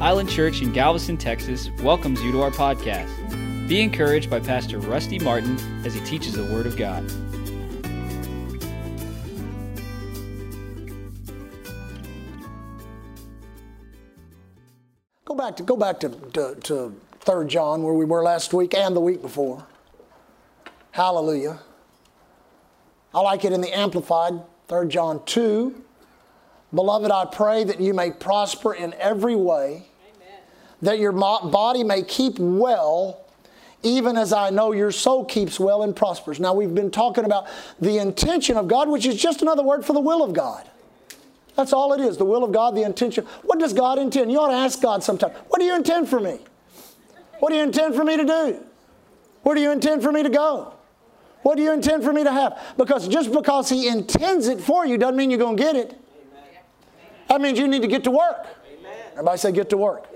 Island Church in Galveston, Texas welcomes you to our podcast. Be encouraged by Pastor Rusty Martin as he teaches the Word of God. Go back to go back to, to, to 3 John where we were last week and the week before. Hallelujah. I like it in the Amplified, 3 John 2. Beloved, I pray that you may prosper in every way, Amen. that your body may keep well, even as I know your soul keeps well and prospers. Now, we've been talking about the intention of God, which is just another word for the will of God. That's all it is the will of God, the intention. What does God intend? You ought to ask God sometime, What do you intend for me? What do you intend for me to do? Where do you intend for me to go? What do you intend for me to have? Because just because He intends it for you doesn't mean you're going to get it. That means you need to get to work. Everybody say, get to work.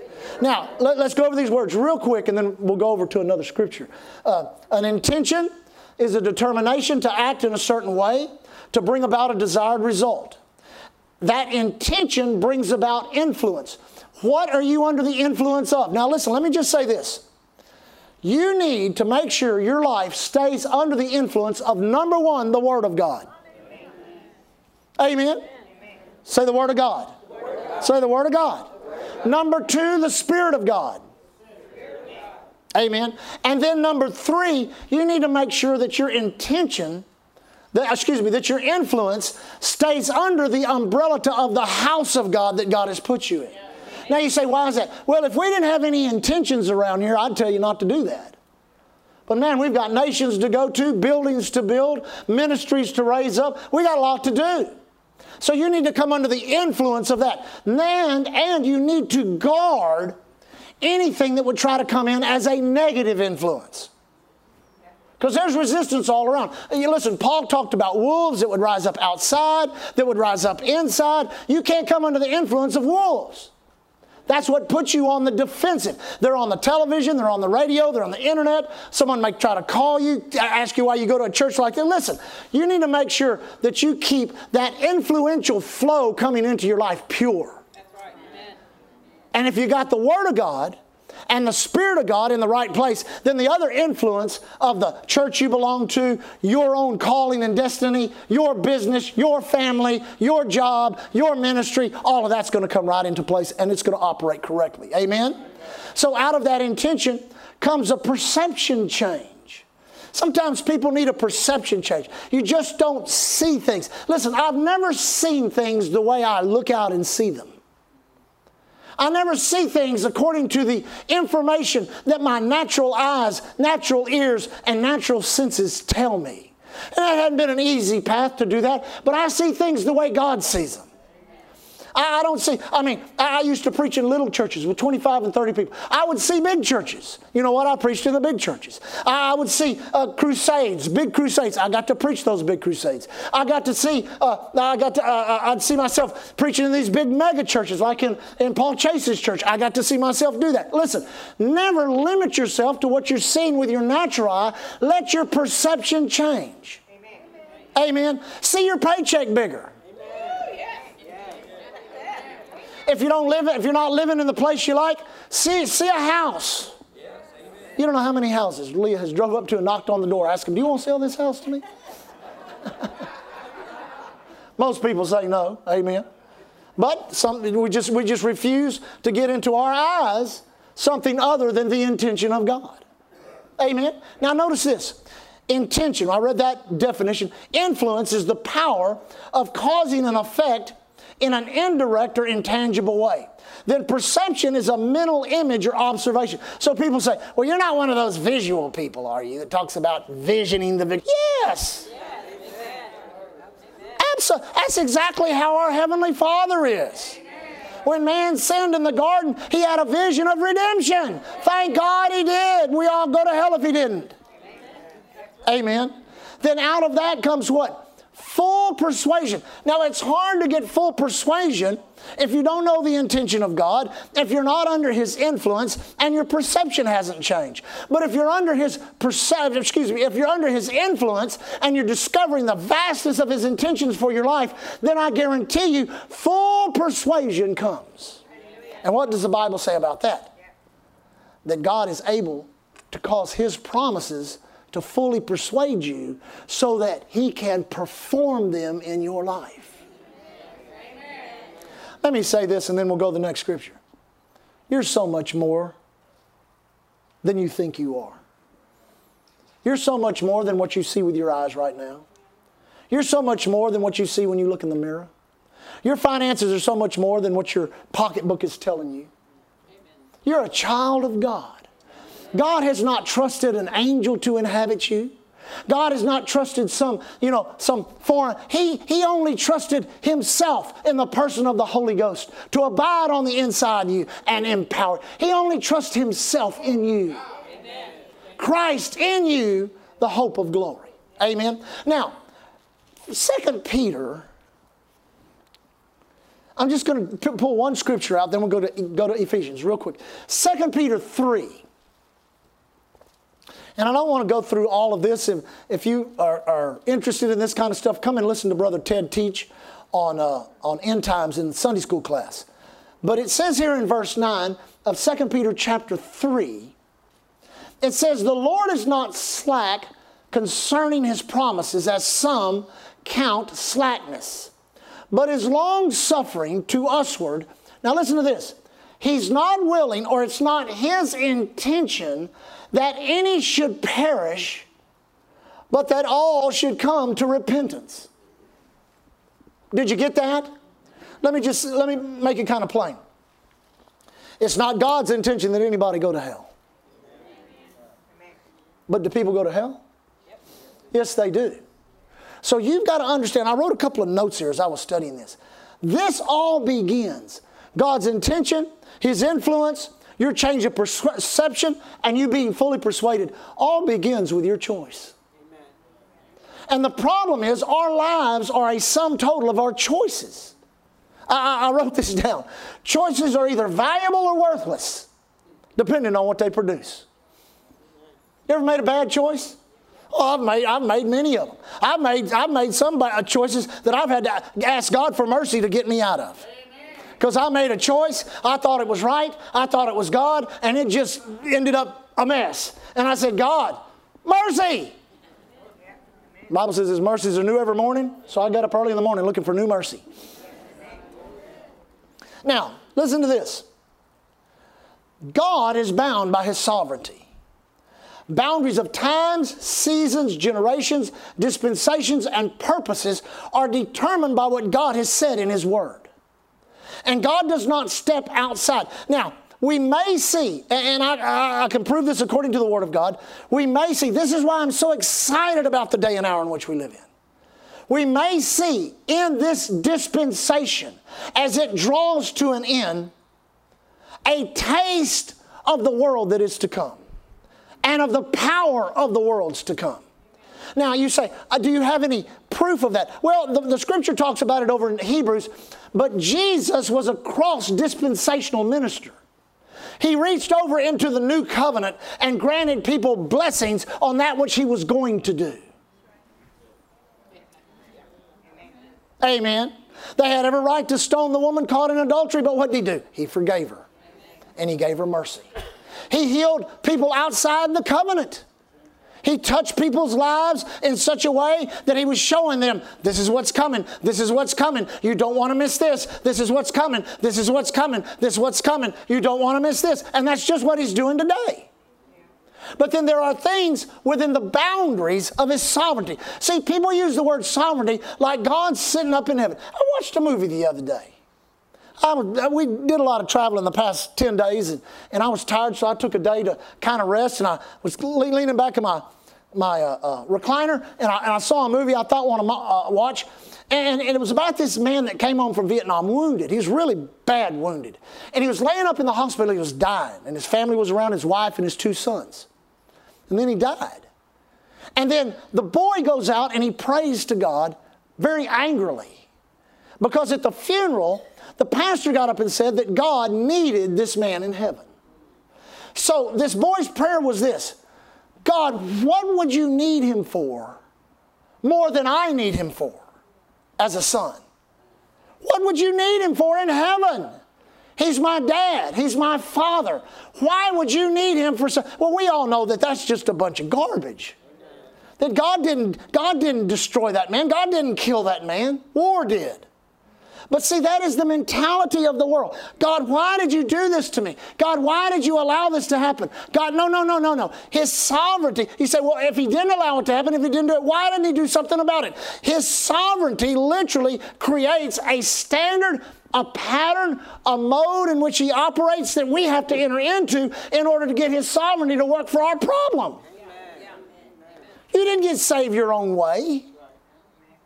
Now, let, us go over these words real quick and then we'll go over to another scripture. Uh, an intention is a determination to act in a certain way to bring about a desired result. That intention brings about influence. What are you under the influence of? Now, listen, let me just say this. You need to make sure your life stays under the influence of number one, the Word of God. Amen. Amen. Say the Word of God. Say the Word of God. Number two, the Spirit of God. Amen. And then number three, you need to make sure that your intention, that, excuse me, that your influence stays under the umbrella of the house of God that God has put you in. Now you say, why is that? Well, if we didn't have any intentions around here, I'd tell you not to do that. But man, we've got nations to go to, buildings to build, ministries to raise up. We got a lot to do. So you need to come under the influence of that. And, and you need to guard anything that would try to come in as a negative influence. Because there's resistance all around. You listen, Paul talked about wolves that would rise up outside, that would rise up inside. You can't come under the influence of wolves. That's what puts you on the defensive. They're on the television, they're on the radio, they're on the internet. Someone might try to call you, ask you why you go to a church like that. Listen, you need to make sure that you keep that influential flow coming into your life pure. That's right. Amen. And if you got the Word of God, and the Spirit of God in the right place, then the other influence of the church you belong to, your own calling and destiny, your business, your family, your job, your ministry, all of that's going to come right into place and it's going to operate correctly. Amen? So, out of that intention comes a perception change. Sometimes people need a perception change. You just don't see things. Listen, I've never seen things the way I look out and see them. I never see things according to the information that my natural eyes, natural ears, and natural senses tell me. And that hadn't been an easy path to do that, but I see things the way God sees them. I, don't see, I mean, I used to preach in little churches with 25 and 30 people. I would see big churches. You know what? I preached in the big churches. I would see uh, crusades, big crusades. I got to preach those big crusades. I got to see, uh, I got to, uh, uh I'd see myself preaching in these big mega churches like in, in Paul Chase's church. I got to see myself do that. Listen, never limit yourself to what you're seeing with your natural eye. Let your perception change. Amen. Amen. See your paycheck bigger. If you don't live, if you're not living in the place you like, see, see a house. You don't know how many houses Leah has drove up to and knocked on the door, asked him, "Do you want to sell this house to me?" Most people say no. Amen. But some, we just we just refuse to get into our eyes something other than the intention of God. Amen. Now notice this. Intention, I read that definition. Influence is the power of causing an effect in an indirect or intangible way. Then perception is a mental image or observation. So people say, well, you're not one of those visual people, are you, that talks about visioning the vision? Yes. Absolutely. That's exactly how our Heavenly Father is. When man sinned in the garden, he had a vision of redemption. Thank God he did. We all go to hell if he didn't. Amen. Then out of that comes what? Full persuasion. Now, it's hard to get full persuasion if you don't know the intention of God, if you're not under His influence, and your perception hasn't changed. But if you're under His perception, excuse me, if you're under His influence and you're discovering the vastness of His intentions for your life, then I guarantee you full persuasion comes. And what does the Bible say about that? That God is able to cause His promises to fully persuade you so that He can perform them in your life. Let me say this and then we'll go to the next scripture. You're so much more than you think you are. You're so much more than what you see with your eyes right now. You're so much more than what you see when you look in the mirror. Your finances are so much more than what your pocketbook is telling you. You're a child of God. God has not trusted an angel to inhabit you. God has not trusted some, you know, some foreign. He, he only trusted himself in the person of the Holy Ghost to abide on the inside you and empower. He only trusts himself in you. Christ in you, the hope of glory. Amen. Now, Second Peter. I'm just going to pull one scripture out, then we'll go to, go to Ephesians real quick. Second Peter 3. And I don't want to go through all of this. If, if you are, are interested in this kind of stuff, come and listen to Brother Ted teach on, uh, on end times in Sunday school class. But it says here in verse 9 of 2 Peter chapter 3, it says, The Lord is not slack concerning his promises, as some count slackness, but is long suffering to usward. Now listen to this. He's not willing, or it's not his intention that any should perish, but that all should come to repentance. Did you get that? Let me just let me make it kind of plain. It's not God's intention that anybody go to hell. But do people go to hell? Yes, they do. So you've got to understand. I wrote a couple of notes here as I was studying this. This all begins God's intention, His influence, your change of perception, and you being fully persuaded all begins with your choice. Amen. And the problem is, our lives are a sum total of our choices. I, I wrote this down. Choices are either valuable or worthless, depending on what they produce. You ever made a bad choice? Oh, I've made, I've made many of them. I've made, I've made some choices that I've had to ask God for mercy to get me out of because I made a choice. I thought it was right. I thought it was God, and it just ended up a mess. And I said, God, mercy. The Bible says His mercies are new every morning, so I got up early in the morning looking for new mercy. Now, listen to this God is bound by His sovereignty. Boundaries of times, seasons, generations, dispensations, and purposes are determined by what God has said in His Word. And God does not step outside. Now, we may see, and I, I, can prove this according to the Word of God, we may see, this is why I'm so excited about the day and hour in which we live in. We may see in this dispensation, as it draws to an end, a taste of the world that is to come and of the power of the worlds to come. Now, you say, uh, do you have any proof of that? Well, the, the scripture talks about it over in Hebrews, but Jesus was a cross dispensational minister. He reached over into the new covenant and granted people blessings on that which he was going to do. Amen. They had every right to stone the woman caught in adultery, but what did he do? He forgave her and he gave her mercy. He healed people outside the covenant. He touched people's lives in such a way that he was showing them this is what's coming. This is what's coming. You don't want to miss this. This is what's coming. This is what's coming. This is what's coming. You don't want to miss this. And that's just what he's doing today. But then there are things within the boundaries of his sovereignty. See, people use the word sovereignty like God's sitting up in heaven. I watched a movie the other day. Was, we did a lot of travel in the past 10 days, and, and I was tired, so I took a day to kind of rest, and I was leaning back in my, my uh, uh, recliner, and I, and I, saw a movie I thought I wanted to uh, watch, and, and, it was about this man that came home from Vietnam wounded. He was really bad wounded. And he was laying up in the hospital, he was dying, and his family was around his wife and his two sons. And then he died. And then the boy goes out and he prays to God very angrily. Because at the funeral, the pastor got up and said that God needed this man in heaven. So this boy's prayer was this God, what would you need him for more than I need him for as a son? What would you need him for in heaven? He's my dad. He's my father. Why would you need him for some? Well, we all know that that's just a bunch of garbage. That God didn't, God didn't destroy that man. God didn't kill that man. War did. But see, that is the mentality of the world. God, why did you do this to me? God, why did you allow this to happen? God, no, no, no, no, no. His sovereignty. You say, well, if he didn't allow it to happen, if he didn't do it, why didn't he do something about it? His sovereignty literally creates a standard a pattern, a mode in which he operates that we have to enter into in order to get his sovereignty to work for our problem. You didn't get saved your own way.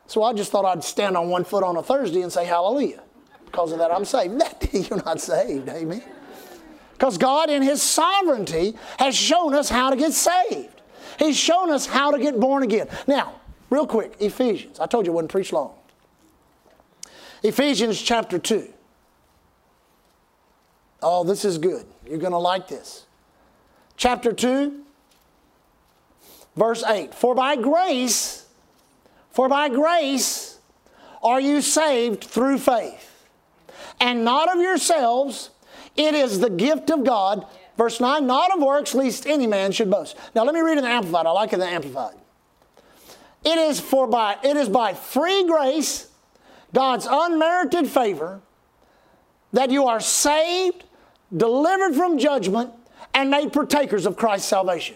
So I just thought I'd stand on one foot on a Thursday and say hallelujah. Because of that, I'm saved. That you're not saved, amen. Because God, in His sovereignty, has shown us how to get saved. He's shown us how to get born again. Now, real quick, Ephesians. I told you I wouldn't preach long. Ephesians chapter 2. Oh, this is good. You're going to like this. Chapter 2, verse 8. For by grace, for by grace are you saved through faith, and not of yourselves. It is the gift of God. Verse 9, not of works, lest any man should boast. Now let me read in the Amplified. I like it in the Amplified. It is for by it is by free grace, God's unmerited favor, that you are saved, delivered from judgment, and made partakers of Christ's salvation.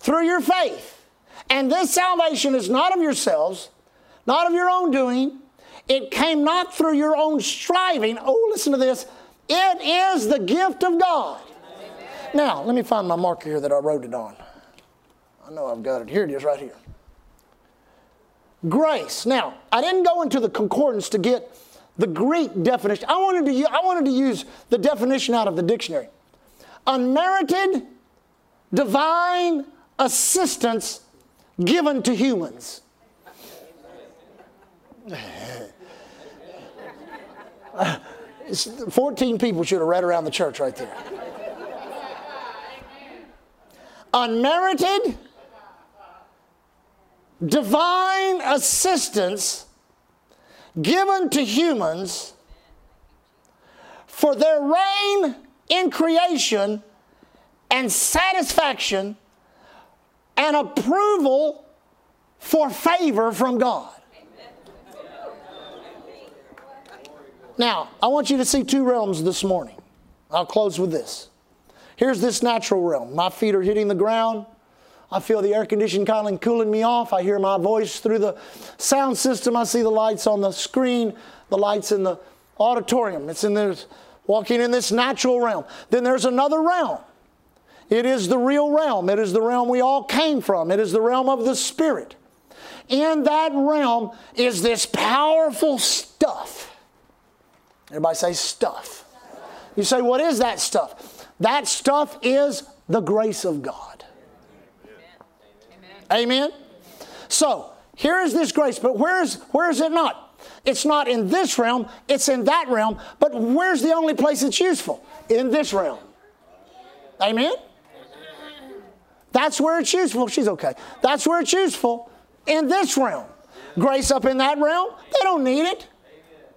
Through your faith. And this salvation is not of yourselves, not of your own doing. It came not through your own striving. Oh, listen to this. It is the gift of God. Amen. Now, let me find my marker here that I wrote it on. I know I've got it. Here it is, right here. Grace. Now, I didn't go into the concordance to get the Greek definition. I wanted to, I wanted to use the definition out of the dictionary. Unmerited divine assistance given to humans. 14 people should have read around the church right there. Unmerited divine assistance given to humans for their reign in creation and sanctification and approval for favor from God. Now, I want you to see two realms this morning. I'll close with this. Here's this natural realm. My feet are hitting the ground. I feel the air conditioning kind of cooling me off. I hear my voice through the sound system. I see the lights on the screen, the lights in the auditorium. It's in this, walking in this natural realm. Then there's another realm. It is the real realm. It is the realm we all came from. It is the realm of the Spirit. In that realm is this powerful stuff. Everybody say stuff. You say, what is that stuff? That stuff is the grace of God. Amen. Amen. So here is this grace, but where's where is it not? It's not in this realm, it's in that realm, but where's the only place it's useful? In this realm. Amen? That's where it's useful. She's okay. That's where it's useful in this realm. Grace up in that realm, they don't need it.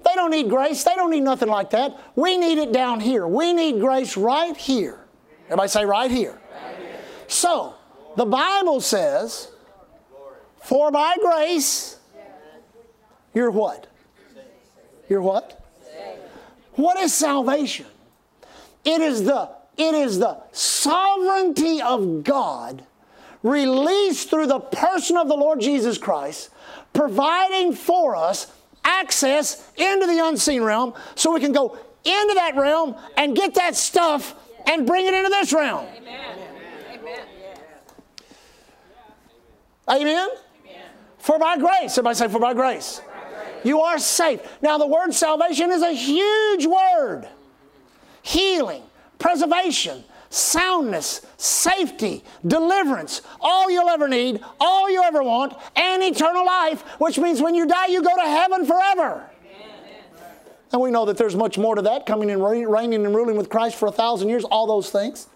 They don't need grace. They don't need nothing like that. We need it down here. We need grace right here. Everybody say right here. So, the Bible says, for by grace, you're what? You're what? What is salvation? It is the it is the sovereignty of God released through the person of the Lord Jesus Christ, providing for us access into the unseen realm so we can go into that realm and get that stuff and bring it into this realm. Amen. Amen. Amen. For by grace. Somebody say, for by grace. You are safe. Now, the word salvation is a huge word. Healing, preservation, soundness, safety, deliverance, all you'll ever need, all you ever want, and eternal life, which means when you die, you go to heaven forever. And we know that there's much more to that, coming and reigning and ruling with Christ for a thousand years, all those things.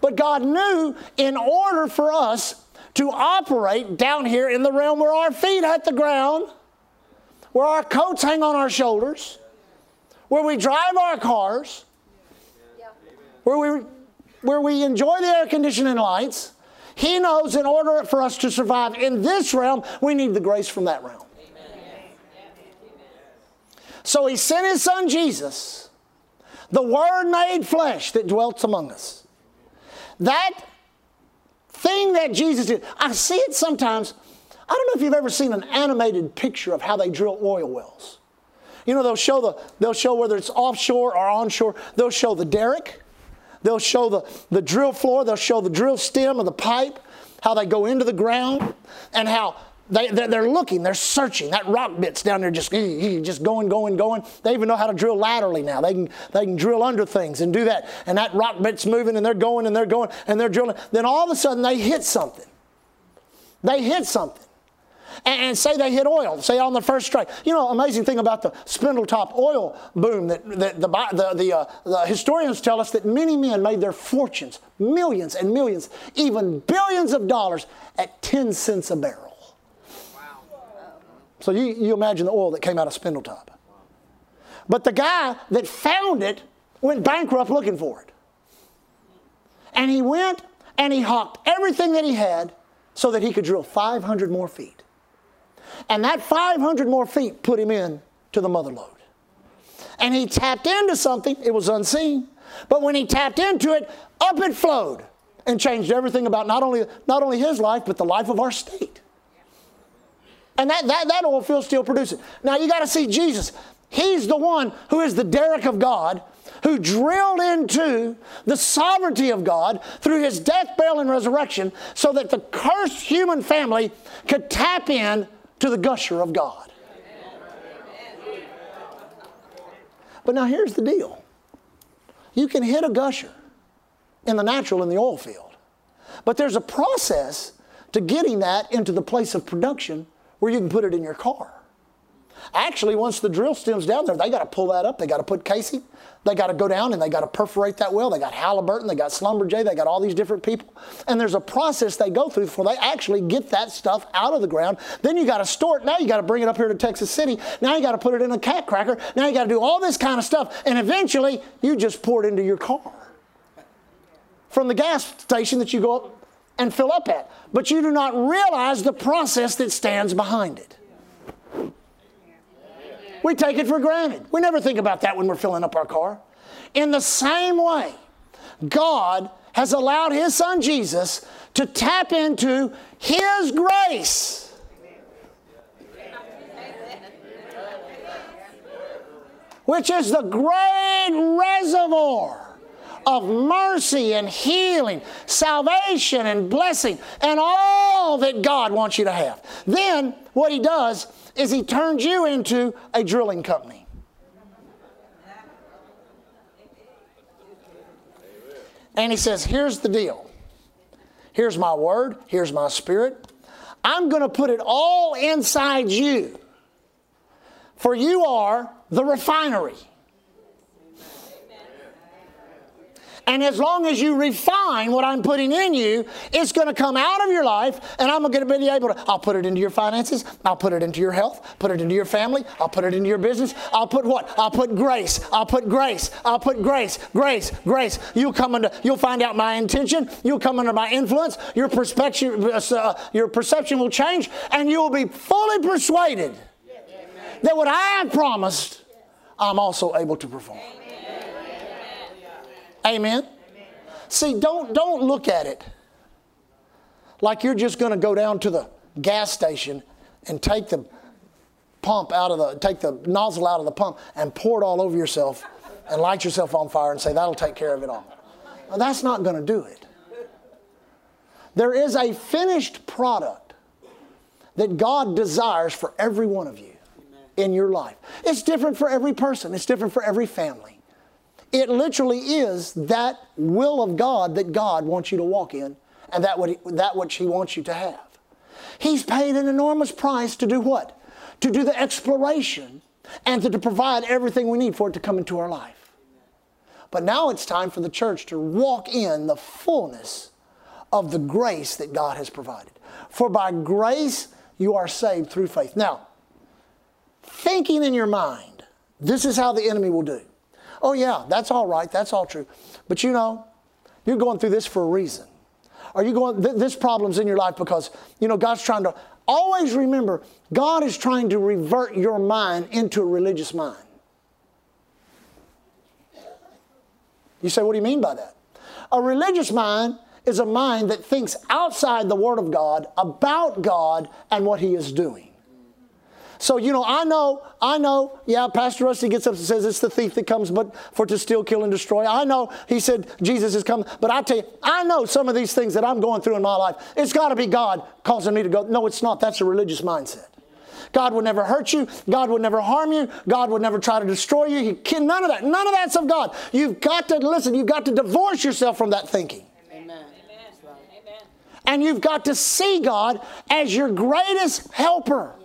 But God knew in order for us to operate down here in the realm where our feet hit the ground, where our coats hang on our shoulders, where we drive our cars, where we, where we enjoy the air conditioning lights, He knows in order for us to survive in this realm, we need the grace from that realm. So He sent His Son Jesus, the Word made flesh that dwelt among us. That thing that Jesus did, I see it sometimes. I don't know if you've ever seen an animated picture of how they drill oil wells. You know, they'll show the they'll show whether it's offshore or onshore, they'll show the derrick, they'll show the, the drill floor, they'll show the drill stem of the pipe, how they go into the ground, and how they, they're looking, they're searching. That rock bit's down there just, eh, eh, just going, going, going. They even know how to drill laterally now. They can, they can drill under things and do that. And that rock bit's moving and they're going and they're going and they're drilling. Then all of a sudden they hit something. They hit something and, say they hit oil, say on the first strike. You know, amazing thing about the Spindletop oil boom that, that the, the, the, uh, the historians tell us that many men made their fortunes, millions and millions, even billions of dollars at 10 cents a barrel. Wow. So you, you imagine the oil that came out of Spindletop. But the guy that found it went bankrupt looking for it. And he went and he hawked everything that he had so that he could drill 500 more feet. And that 500 more feet put him in to the mother lode. And he tapped into something, it was unseen. But when he tapped into it, up it flowed and changed everything about not only, not only his life, but the life of our state. And that, that, that oil field still producing. Now you got to see Jesus. He's the one who is the derrick of God, who drilled into the sovereignty of God through his death, burial, and resurrection so that the cursed human family could tap in to the gusher of God. But now here's the deal you can hit a gusher in the natural in the oil field, but there's a process to getting that into the place of production where you can put it in your car. Actually, once the drill stem's down there, they got to pull that up. They got to put casing. They got to go down and they got to perforate that well. They got Halliburton, they got Schlumberger, they got all these different people. And there's a process they go through before they actually get that stuff out of the ground. Then you got to store it. Now you got to bring it up here to Texas City. Now you got to put it in a cat cracker. Now you got to do all this kind of stuff. And eventually, you just pour it into your car from the gas station that you go up and fill up at. But you do not realize the process that stands behind it. We take it for granted. We never think about that when we're filling up our car. In the same way, God has allowed His Son Jesus to tap into His grace. Which is the great reservoir of mercy and healing, salvation and blessing, and all that God wants you to have. Then, what He does is he turns you into a drilling company. And he says, Here's the deal. Here's my word. Here's my spirit. I'm going to put it all inside you. For you are the refinery. And as long as you refine what I'm putting in you, it's going to come out of your life, and I'm going to be able to. I'll put it into your finances. I'll put it into your health. Put it into your family. I'll put it into your business. I'll put what? I'll put grace. I'll put grace. I'll put grace. Grace. Grace. You'll come into. You'll find out my intention. You'll come under my influence. Your perspective. Uh, your perception will change, and you will be fully persuaded that what I have promised, I'm also able to perform. Amen. See, don't don't look at it like you're just going to go down to the gas station and take the pump out of the take the nozzle out of the pump and pour it all over yourself and light yourself on fire and say that'll take care of it all. Well, that's not going to do it. There is a finished product that God desires for every one of you in your life. It's different for every person. It's different for every family. It literally is that will of God that God wants you to walk in and that, what that which He wants you to have. He's paid an enormous price to do what? To do the exploration and to, to provide everything we need for it to come into our life. But now it's time for the church to walk in the fullness of the grace that God has provided. For by grace you are saved through faith. Now, thinking in your mind, this is how the enemy will do. Oh, yeah, that's all right. That's all true. But you know, you're going through this for a reason. Are you going, th- this problem's in your life because, you know, God's trying to, always remember, God is trying to revert your mind into a religious mind. You say, what do you mean by that? A religious mind is a mind that thinks outside the Word of God about God and what He is doing. So, you know, I know, I know, yeah, Pastor Rusty gets up and says it's the thief that comes but for to steal, kill, and destroy. I know he said Jesus is coming, but I tell you, I know some of these things that I'm going through in my life. It's got to be God causing me to go. No, it's not. That's a religious mindset. God would never hurt you. God would never harm you. God would never try to destroy you. He can, none of that. None of that's of God. You've got to listen. You've got to divorce yourself from that thinking. Amen. And you've got to see God as your greatest helper,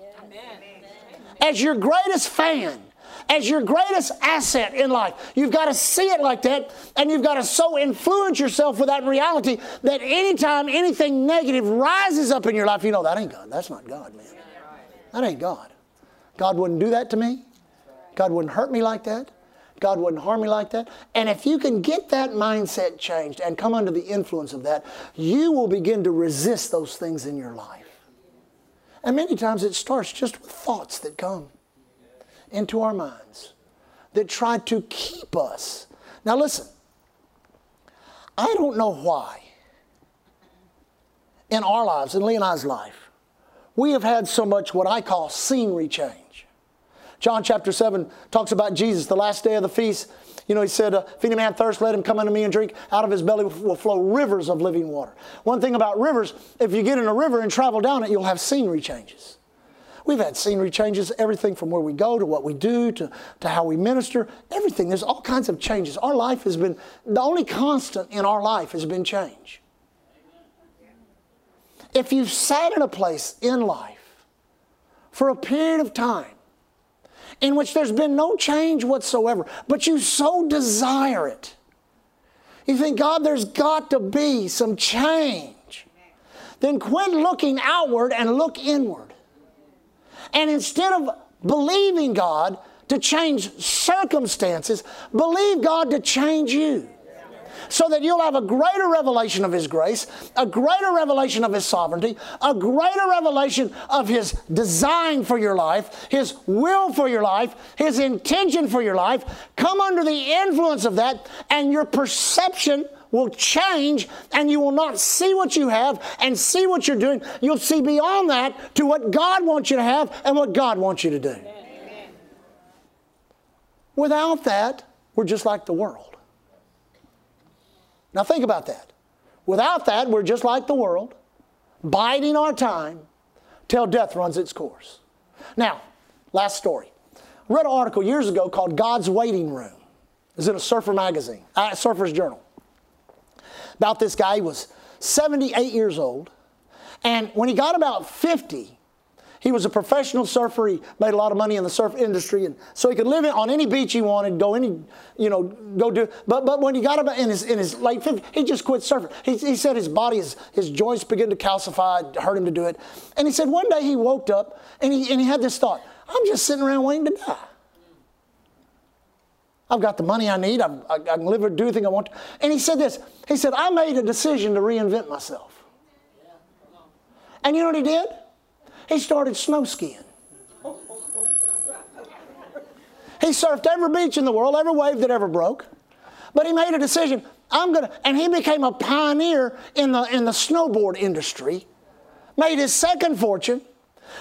as your greatest fan, as your greatest asset in life. You've got to see it like that, and you've got to so influence yourself with that reality that anytime anything negative rises up in your life, you know that ain't God. That's not God, man. That ain't God. God wouldn't do that to me. God wouldn't hurt me like that. God wouldn't harm me like that. And if you can get that mindset changed and come under the influence of that, you will begin to resist those things in your life. And many times it starts just with thoughts that come into our minds that try to keep us. Now, listen, I don't know why in our lives, in Lee and I's life, we have had so much what I call scenery change. John chapter 7 talks about Jesus, the last day of the feast. You know, he said, uh, If any man thirst, let him come unto me and drink. Out of his belly will flow rivers of living water. One thing about rivers, if you get in a river and travel down it, you'll have scenery changes. We've had scenery changes, everything from where we go to what we do to, to how we minister, everything. There's all kinds of changes. Our life has been, the only constant in our life has been change. If you've sat in a place in life for a period of time in which there's been no change whatsoever, but you so desire it, you think, God, there's got to be some change. Then quit looking outward and look inward. And instead of believing God to change circumstances, believe God to change you so that you'll have a greater revelation of His grace, a greater revelation of His sovereignty, a greater revelation of His design for your life, His will for your life, His intention for your life. Come under the influence of that, and your perception will change and you will not see what you have and see what you're doing. You'll see beyond that to what God wants you to have and what God wants you to do. Without that, we're just like the world. Now, think about that. Without that, we're just like the world, biding our time till death runs its course. Now, last story. I read an article years ago called God's Waiting Room. It's in a surfer magazine, uh, Surfer's Journal. About this guy, he was 78 years old. And when he got about 50, he was a professional surfer. He made a lot of money in the surf industry, and so he could live on any beach he wanted, go any, you know, go do. But but when he got about in his in his late 50s, he just quit surfing. He, he said his body, his, his joints began to calcify, hurt him to do it. And he said one day he woke up and he and he had this thought: I'm just sitting around waiting to die. I've got the money I need. I'm I can live or do anything I want. And he said this. He said, I made a decision to reinvent myself. And you know what he did? He started snow skiing. He surfed every beach in the world, every wave that ever broke. But he made a decision. I'm gonna, and he became a pioneer in the in the snowboard industry. Made his second fortune.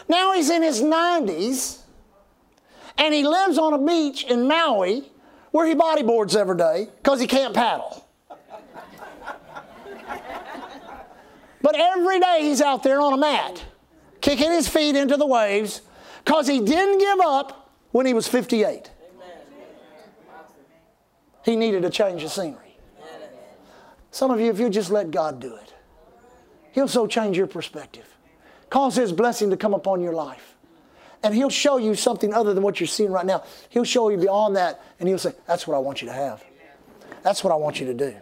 Now he's in his 90s, and he lives on a beach in Maui where he bodyboards every day because he can't paddle. but every day he's out there on a mat kicking his feet into the waves because he didn't give up when he was 58. He needed a change of scenery. Some of you, if you just let God do it, He'll so change your perspective. Cause His blessing to come upon your life. And He'll show you something other than what you're seeing right now. He'll show you beyond that, and He'll say, That's what I want you to have. That's what I want you to do.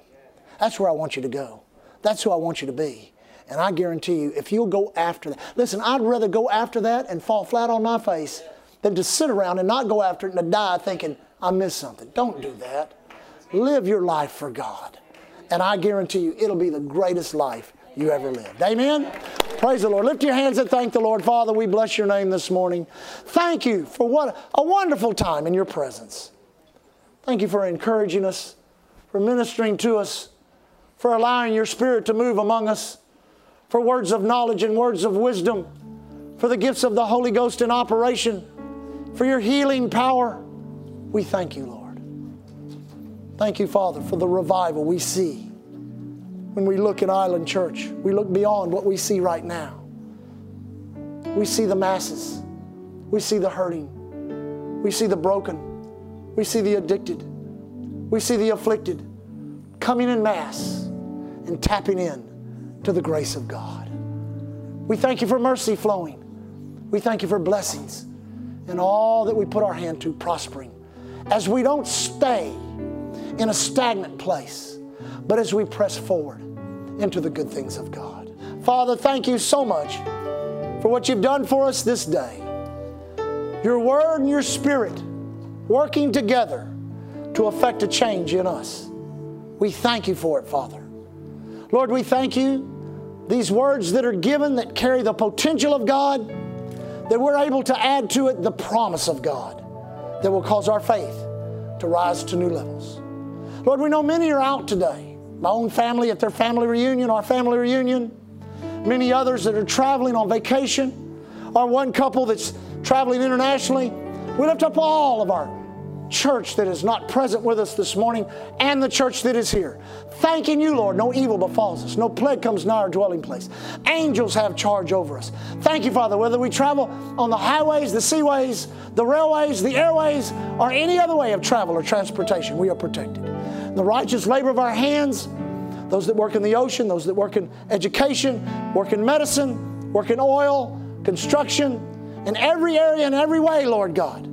That's where I want you to go. That's who I want you to be. And I guarantee you, if you'll go after that, listen, I'd rather go after that and fall flat on my face than to sit around and not go after it and to die thinking, I missed something. Don't do that. Live your life for God. And I guarantee you, it'll be the greatest life you ever lived. Amen? Praise the Lord. Lift your hands and thank the Lord. Father, we bless your name this morning. Thank you for what a wonderful time in your presence. Thank you for encouraging us, for ministering to us, for allowing your Spirit to move among us, for words of knowledge and words of wisdom, for the gifts of the Holy Ghost in operation, for your healing power. We thank you, Lord. Thank you, Father, for the revival we see when we look at Island Church. We look beyond what we see right now. We see the masses, we see the hurting, we see the broken, we see the addicted, we see the afflicted coming in mass and tapping in to the grace of God. We thank you for mercy flowing. We thank you for blessings and all that we put our hand to prospering. As we don't stay in a stagnant place, but as we press forward into the good things of God. Father, thank you so much for what you've done for us this day. Your word and your spirit working together to effect a change in us. We thank you for it, Father. Lord, we thank you. These words that are given that carry the potential of God, that we're able to add to it the promise of God that will cause our faith to rise to new levels. Lord, we know many are out today. My own family at their family reunion, our family reunion, many others that are traveling on vacation, our one couple that's traveling internationally. We lift up all of our church that is not present with us this morning and the church that is here. Thanking you, Lord, no evil befalls us, no plague comes nigh our dwelling place. Angels have charge over us. Thank you, Father, whether we travel on the highways, the seaways, the railways, the airways, or any other way of travel or transportation, we are protected. The righteous labor of our hands, those that work in the ocean, those that work in education, work in medicine, work in oil, construction, in every area, and every way, Lord God.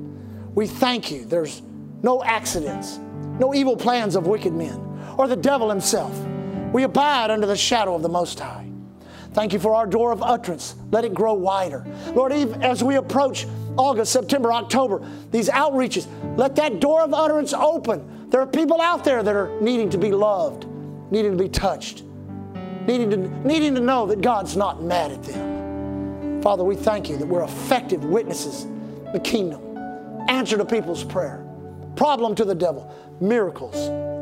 We thank you. There's no accidents, no evil plans of wicked men, or the devil himself. We abide under the shadow of the Most High. Thank you for our door of utterance. Let it grow wider. Lord, even as we approach August, September, October, these outreaches, let that door of utterance open. There are people out there that are needing to be loved, needing to be touched, needing to, needing to know that God's not mad at them. Father, we thank you that we're effective witnesses the kingdom answer to people's prayer, problem to the devil, miracles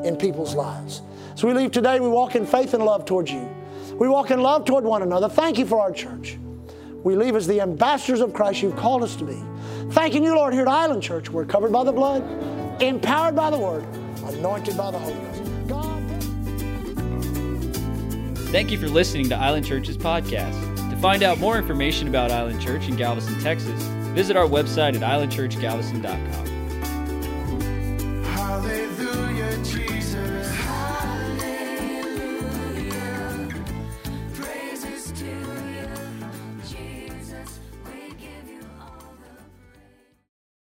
in people's lives. So we leave today, we walk in faith and love towards you. We walk in love toward one another. Thank you for our church. We leave as the ambassadors of Christ you've called us to be. Thanking you, Lord, here at Island Church. We're covered by the blood, empowered by the word, anointed by the Holy Ghost. God. Thank you for listening to Island Church's podcast. To find out more information about Island Church in Galveston, Texas, visit our website at islandchurchgalveston.com. Hallelujah, Jesus.